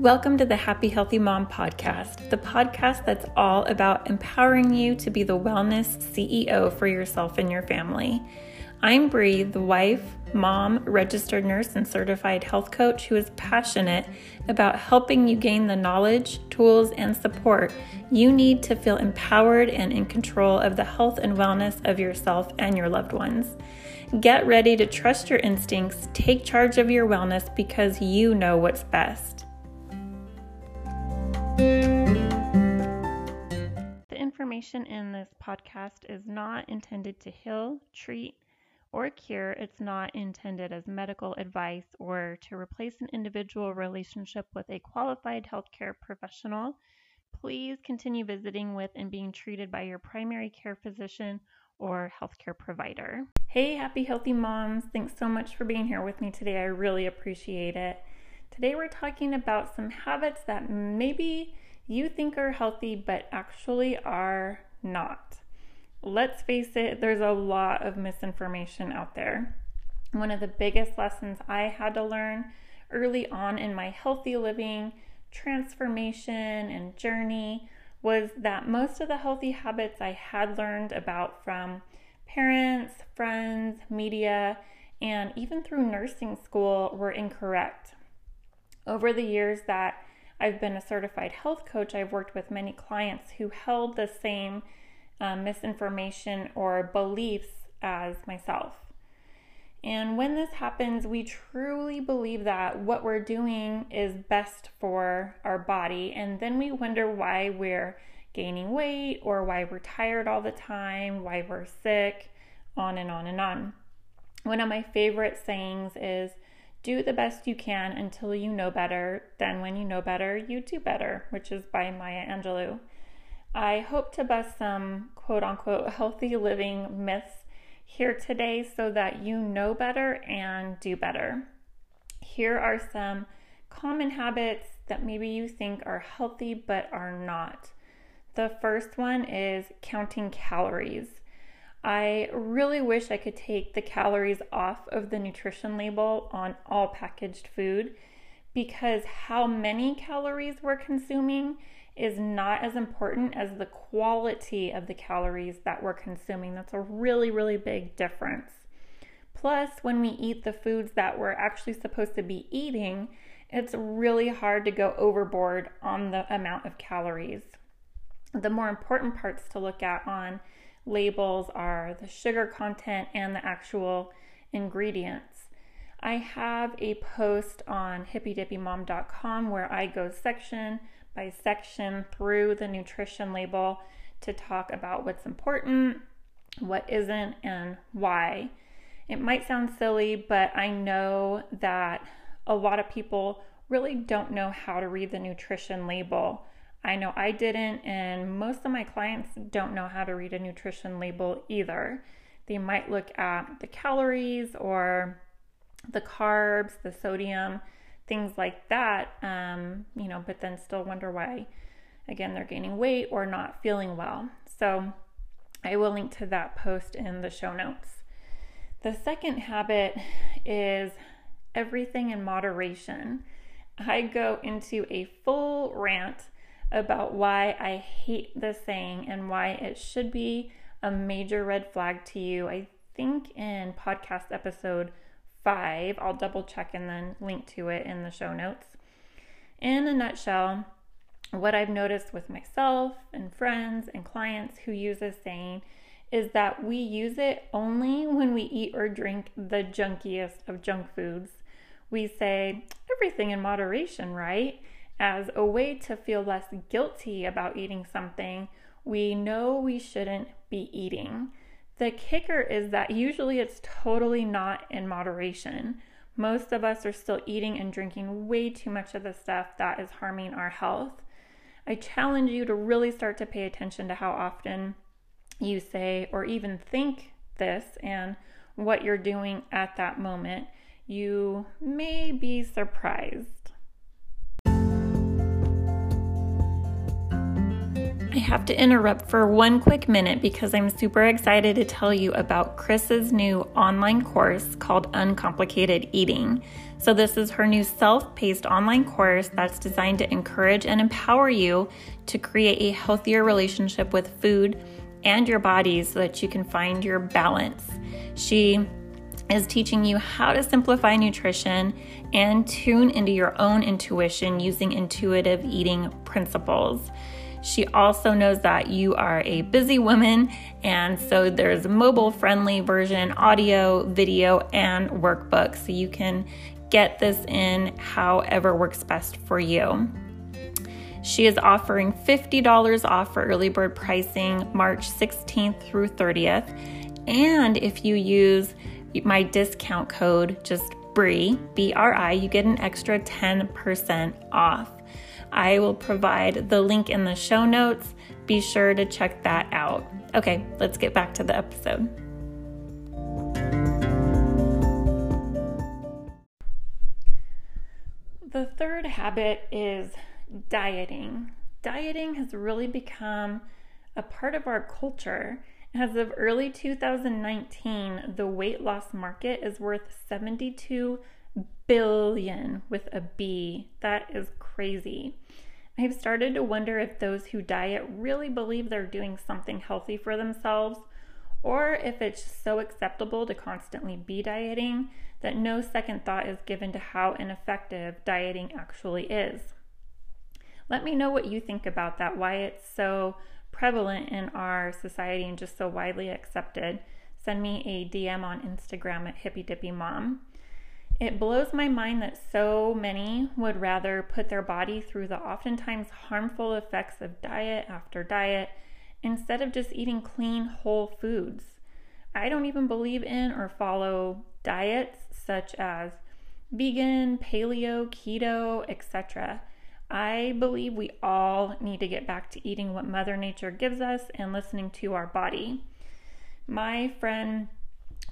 Welcome to the Happy Healthy Mom podcast, the podcast that's all about empowering you to be the wellness CEO for yourself and your family. I'm Bree, the wife, mom, registered nurse, and certified health coach who is passionate about helping you gain the knowledge, tools, and support you need to feel empowered and in control of the health and wellness of yourself and your loved ones. Get ready to trust your instincts, take charge of your wellness because you know what's best. The information in this podcast is not intended to heal, treat, or cure. It's not intended as medical advice or to replace an individual relationship with a qualified healthcare professional. Please continue visiting with and being treated by your primary care physician or healthcare provider. Hey, happy healthy moms. Thanks so much for being here with me today. I really appreciate it. Today, we're talking about some habits that maybe you think are healthy, but actually are not. Let's face it, there's a lot of misinformation out there. One of the biggest lessons I had to learn early on in my healthy living transformation and journey was that most of the healthy habits I had learned about from parents, friends, media, and even through nursing school were incorrect. Over the years that I've been a certified health coach, I've worked with many clients who held the same um, misinformation or beliefs as myself. And when this happens, we truly believe that what we're doing is best for our body. And then we wonder why we're gaining weight or why we're tired all the time, why we're sick, on and on and on. One of my favorite sayings is do the best you can until you know better. Then, when you know better, you do better, which is by Maya Angelou. I hope to bust some quote unquote healthy living myths here today so that you know better and do better. Here are some common habits that maybe you think are healthy but are not. The first one is counting calories. I really wish I could take the calories off of the nutrition label on all packaged food because how many calories we're consuming is not as important as the quality of the calories that we're consuming. That's a really, really big difference. Plus, when we eat the foods that we're actually supposed to be eating, it's really hard to go overboard on the amount of calories. The more important parts to look at on labels are the sugar content and the actual ingredients. I have a post on hippydippymom.com where I go section by section through the nutrition label to talk about what's important, what isn't, and why. It might sound silly, but I know that a lot of people really don't know how to read the nutrition label. I know I didn't, and most of my clients don't know how to read a nutrition label either. They might look at the calories or the carbs, the sodium, things like that, um, you know, but then still wonder why, again, they're gaining weight or not feeling well. So I will link to that post in the show notes. The second habit is everything in moderation. I go into a full rant about why I hate this saying and why it should be a major red flag to you. I think in podcast episode five, I'll double check and then link to it in the show notes. In a nutshell, what I've noticed with myself and friends and clients who use this saying is that we use it only when we eat or drink the junkiest of junk foods. We say everything in moderation, right? As a way to feel less guilty about eating something we know we shouldn't be eating. The kicker is that usually it's totally not in moderation. Most of us are still eating and drinking way too much of the stuff that is harming our health. I challenge you to really start to pay attention to how often you say or even think this and what you're doing at that moment. You may be surprised. Have to interrupt for one quick minute because I'm super excited to tell you about Chris's new online course called Uncomplicated Eating. So, this is her new self paced online course that's designed to encourage and empower you to create a healthier relationship with food and your body so that you can find your balance. She is teaching you how to simplify nutrition and tune into your own intuition using intuitive eating principles. She also knows that you are a busy woman, and so there's a mobile friendly version, audio, video, and workbook, so you can get this in however works best for you. She is offering $50 off for early bird pricing March 16th through 30th. And if you use my discount code, just BRI, B R I, you get an extra 10% off. I will provide the link in the show notes. Be sure to check that out. Okay, let's get back to the episode. The third habit is dieting. Dieting has really become a part of our culture. As of early 2019, the weight loss market is worth 72 billion with a B. That is crazy. I've started to wonder if those who diet really believe they're doing something healthy for themselves, or if it's so acceptable to constantly be dieting that no second thought is given to how ineffective dieting actually is. Let me know what you think about that, why it's so prevalent in our society and just so widely accepted. Send me a DM on Instagram at Hippy Dippy Mom. It blows my mind that so many would rather put their body through the oftentimes harmful effects of diet after diet instead of just eating clean, whole foods. I don't even believe in or follow diets such as vegan, paleo, keto, etc. I believe we all need to get back to eating what Mother Nature gives us and listening to our body. My friend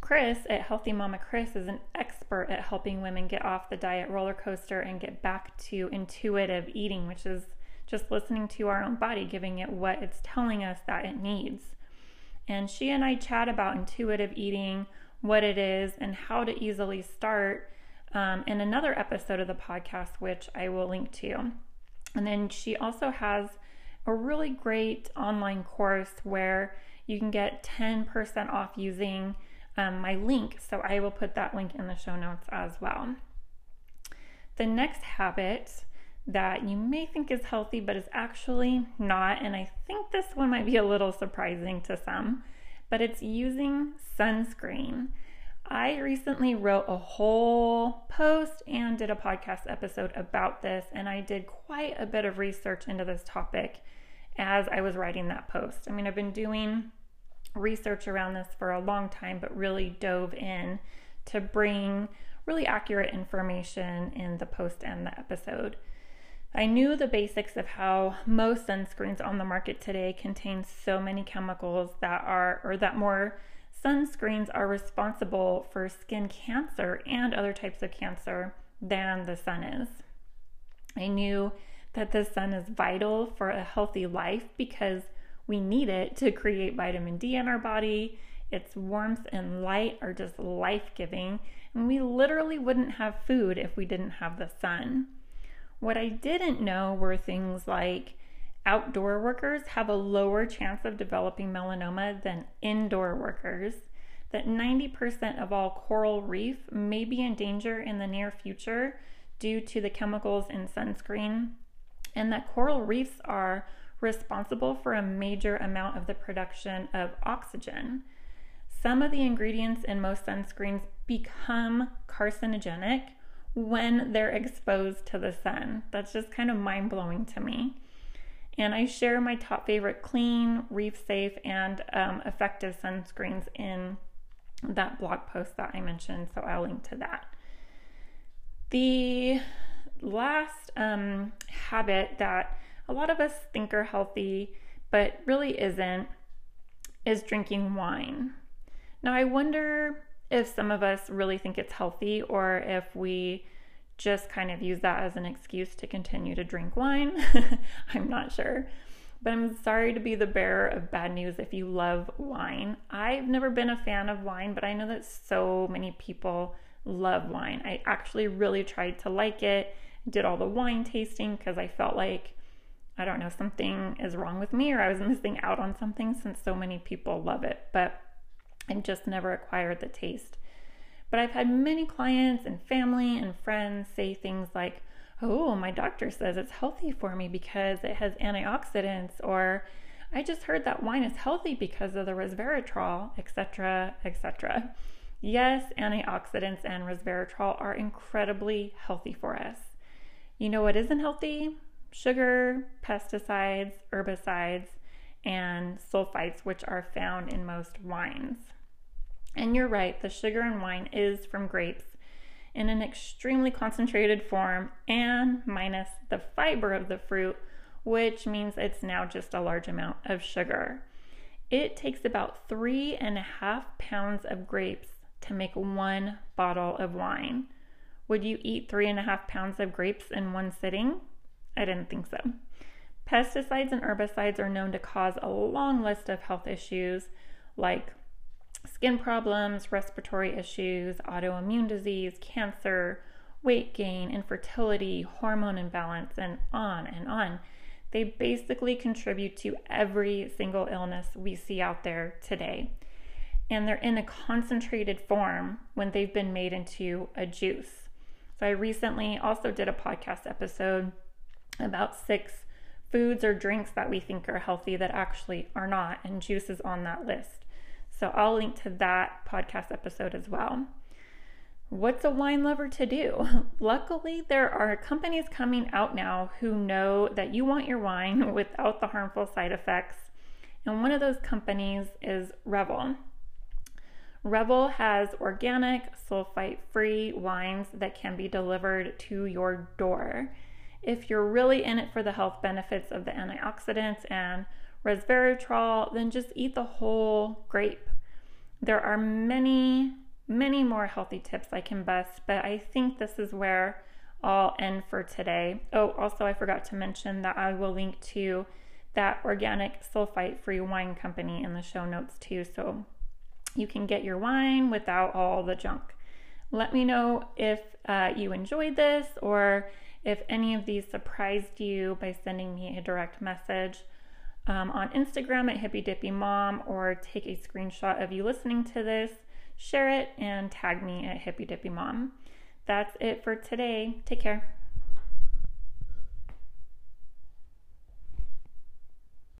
Chris at Healthy Mama Chris is an expert at helping women get off the diet roller coaster and get back to intuitive eating, which is just listening to our own body, giving it what it's telling us that it needs. And she and I chat about intuitive eating, what it is, and how to easily start um, in another episode of the podcast, which I will link to. And then she also has a really great online course where you can get 10% off using um, my link. So I will put that link in the show notes as well. The next habit that you may think is healthy, but is actually not, and I think this one might be a little surprising to some, but it's using sunscreen. I recently wrote a whole post and did a podcast episode about this, and I did quite a bit of research into this topic as I was writing that post. I mean, I've been doing research around this for a long time, but really dove in to bring really accurate information in the post and the episode. I knew the basics of how most sunscreens on the market today contain so many chemicals that are, or that more sunscreens are responsible for skin cancer and other types of cancer than the sun is. I knew that the sun is vital for a healthy life because we need it to create vitamin D in our body. Its warmth and light are just life giving, and we literally wouldn't have food if we didn't have the sun. What I didn't know were things like outdoor workers have a lower chance of developing melanoma than indoor workers, that 90% of all coral reef may be in danger in the near future due to the chemicals in sunscreen, and that coral reefs are responsible for a major amount of the production of oxygen. Some of the ingredients in most sunscreens become carcinogenic when they're exposed to the sun. That's just kind of mind blowing to me. And I share my top favorite clean, reef safe, and um, effective sunscreens in that blog post that I mentioned. So I'll link to that. The last um, habit that a lot of us think are healthy, but really isn't, is drinking wine. Now, I wonder if some of us really think it's healthy or if we just kind of use that as an excuse to continue to drink wine. I'm not sure. but I'm sorry to be the bearer of bad news if you love wine. I've never been a fan of wine, but I know that so many people love wine. I actually really tried to like it, did all the wine tasting because I felt like, I don't know, something is wrong with me or I was missing out on something since so many people love it, but I've just never acquired the taste. But I've had many clients and family and friends say things like, oh, my doctor says it's healthy for me because it has antioxidants, or I just heard that wine is healthy because of the resveratrol, etc., etc. Yes, antioxidants and resveratrol are incredibly healthy for us. You know what isn't healthy? Sugar, pesticides, herbicides, and sulfites, which are found in most wines. And you're right, the sugar in wine is from grapes in an extremely concentrated form and minus the fiber of the fruit, which means it's now just a large amount of sugar. It takes about three and a half pounds of grapes to make one bottle of wine. Would you eat three and a half pounds of grapes in one sitting? I didn't think so. Pesticides and herbicides are known to cause a long list of health issues like skin problems, respiratory issues, autoimmune disease, cancer, weight gain, infertility, hormone imbalance, and on and on. They basically contribute to every single illness we see out there today. And they're in a concentrated form when they've been made into a juice. So, I recently also did a podcast episode about six foods or drinks that we think are healthy that actually are not, and juice is on that list. So I'll link to that podcast episode as well. What's a wine lover to do? Luckily, there are companies coming out now who know that you want your wine without the harmful side effects. And one of those companies is Revel. Revel has organic, sulfite free wines that can be delivered to your door. If you're really in it for the health benefits of the antioxidants and resveratrol, then just eat the whole grape. There are many, many more healthy tips I can bust, but I think this is where I'll end for today. Oh, also, I forgot to mention that I will link to that organic sulfite free wine company in the show notes too, so you can get your wine without all the junk. Let me know if uh, you enjoyed this or if any of these surprised you by sending me a direct message um, on Instagram at Hippy Dippy Mom or take a screenshot of you listening to this, share it, and tag me at Hippy Dippy Mom. That's it for today. Take care.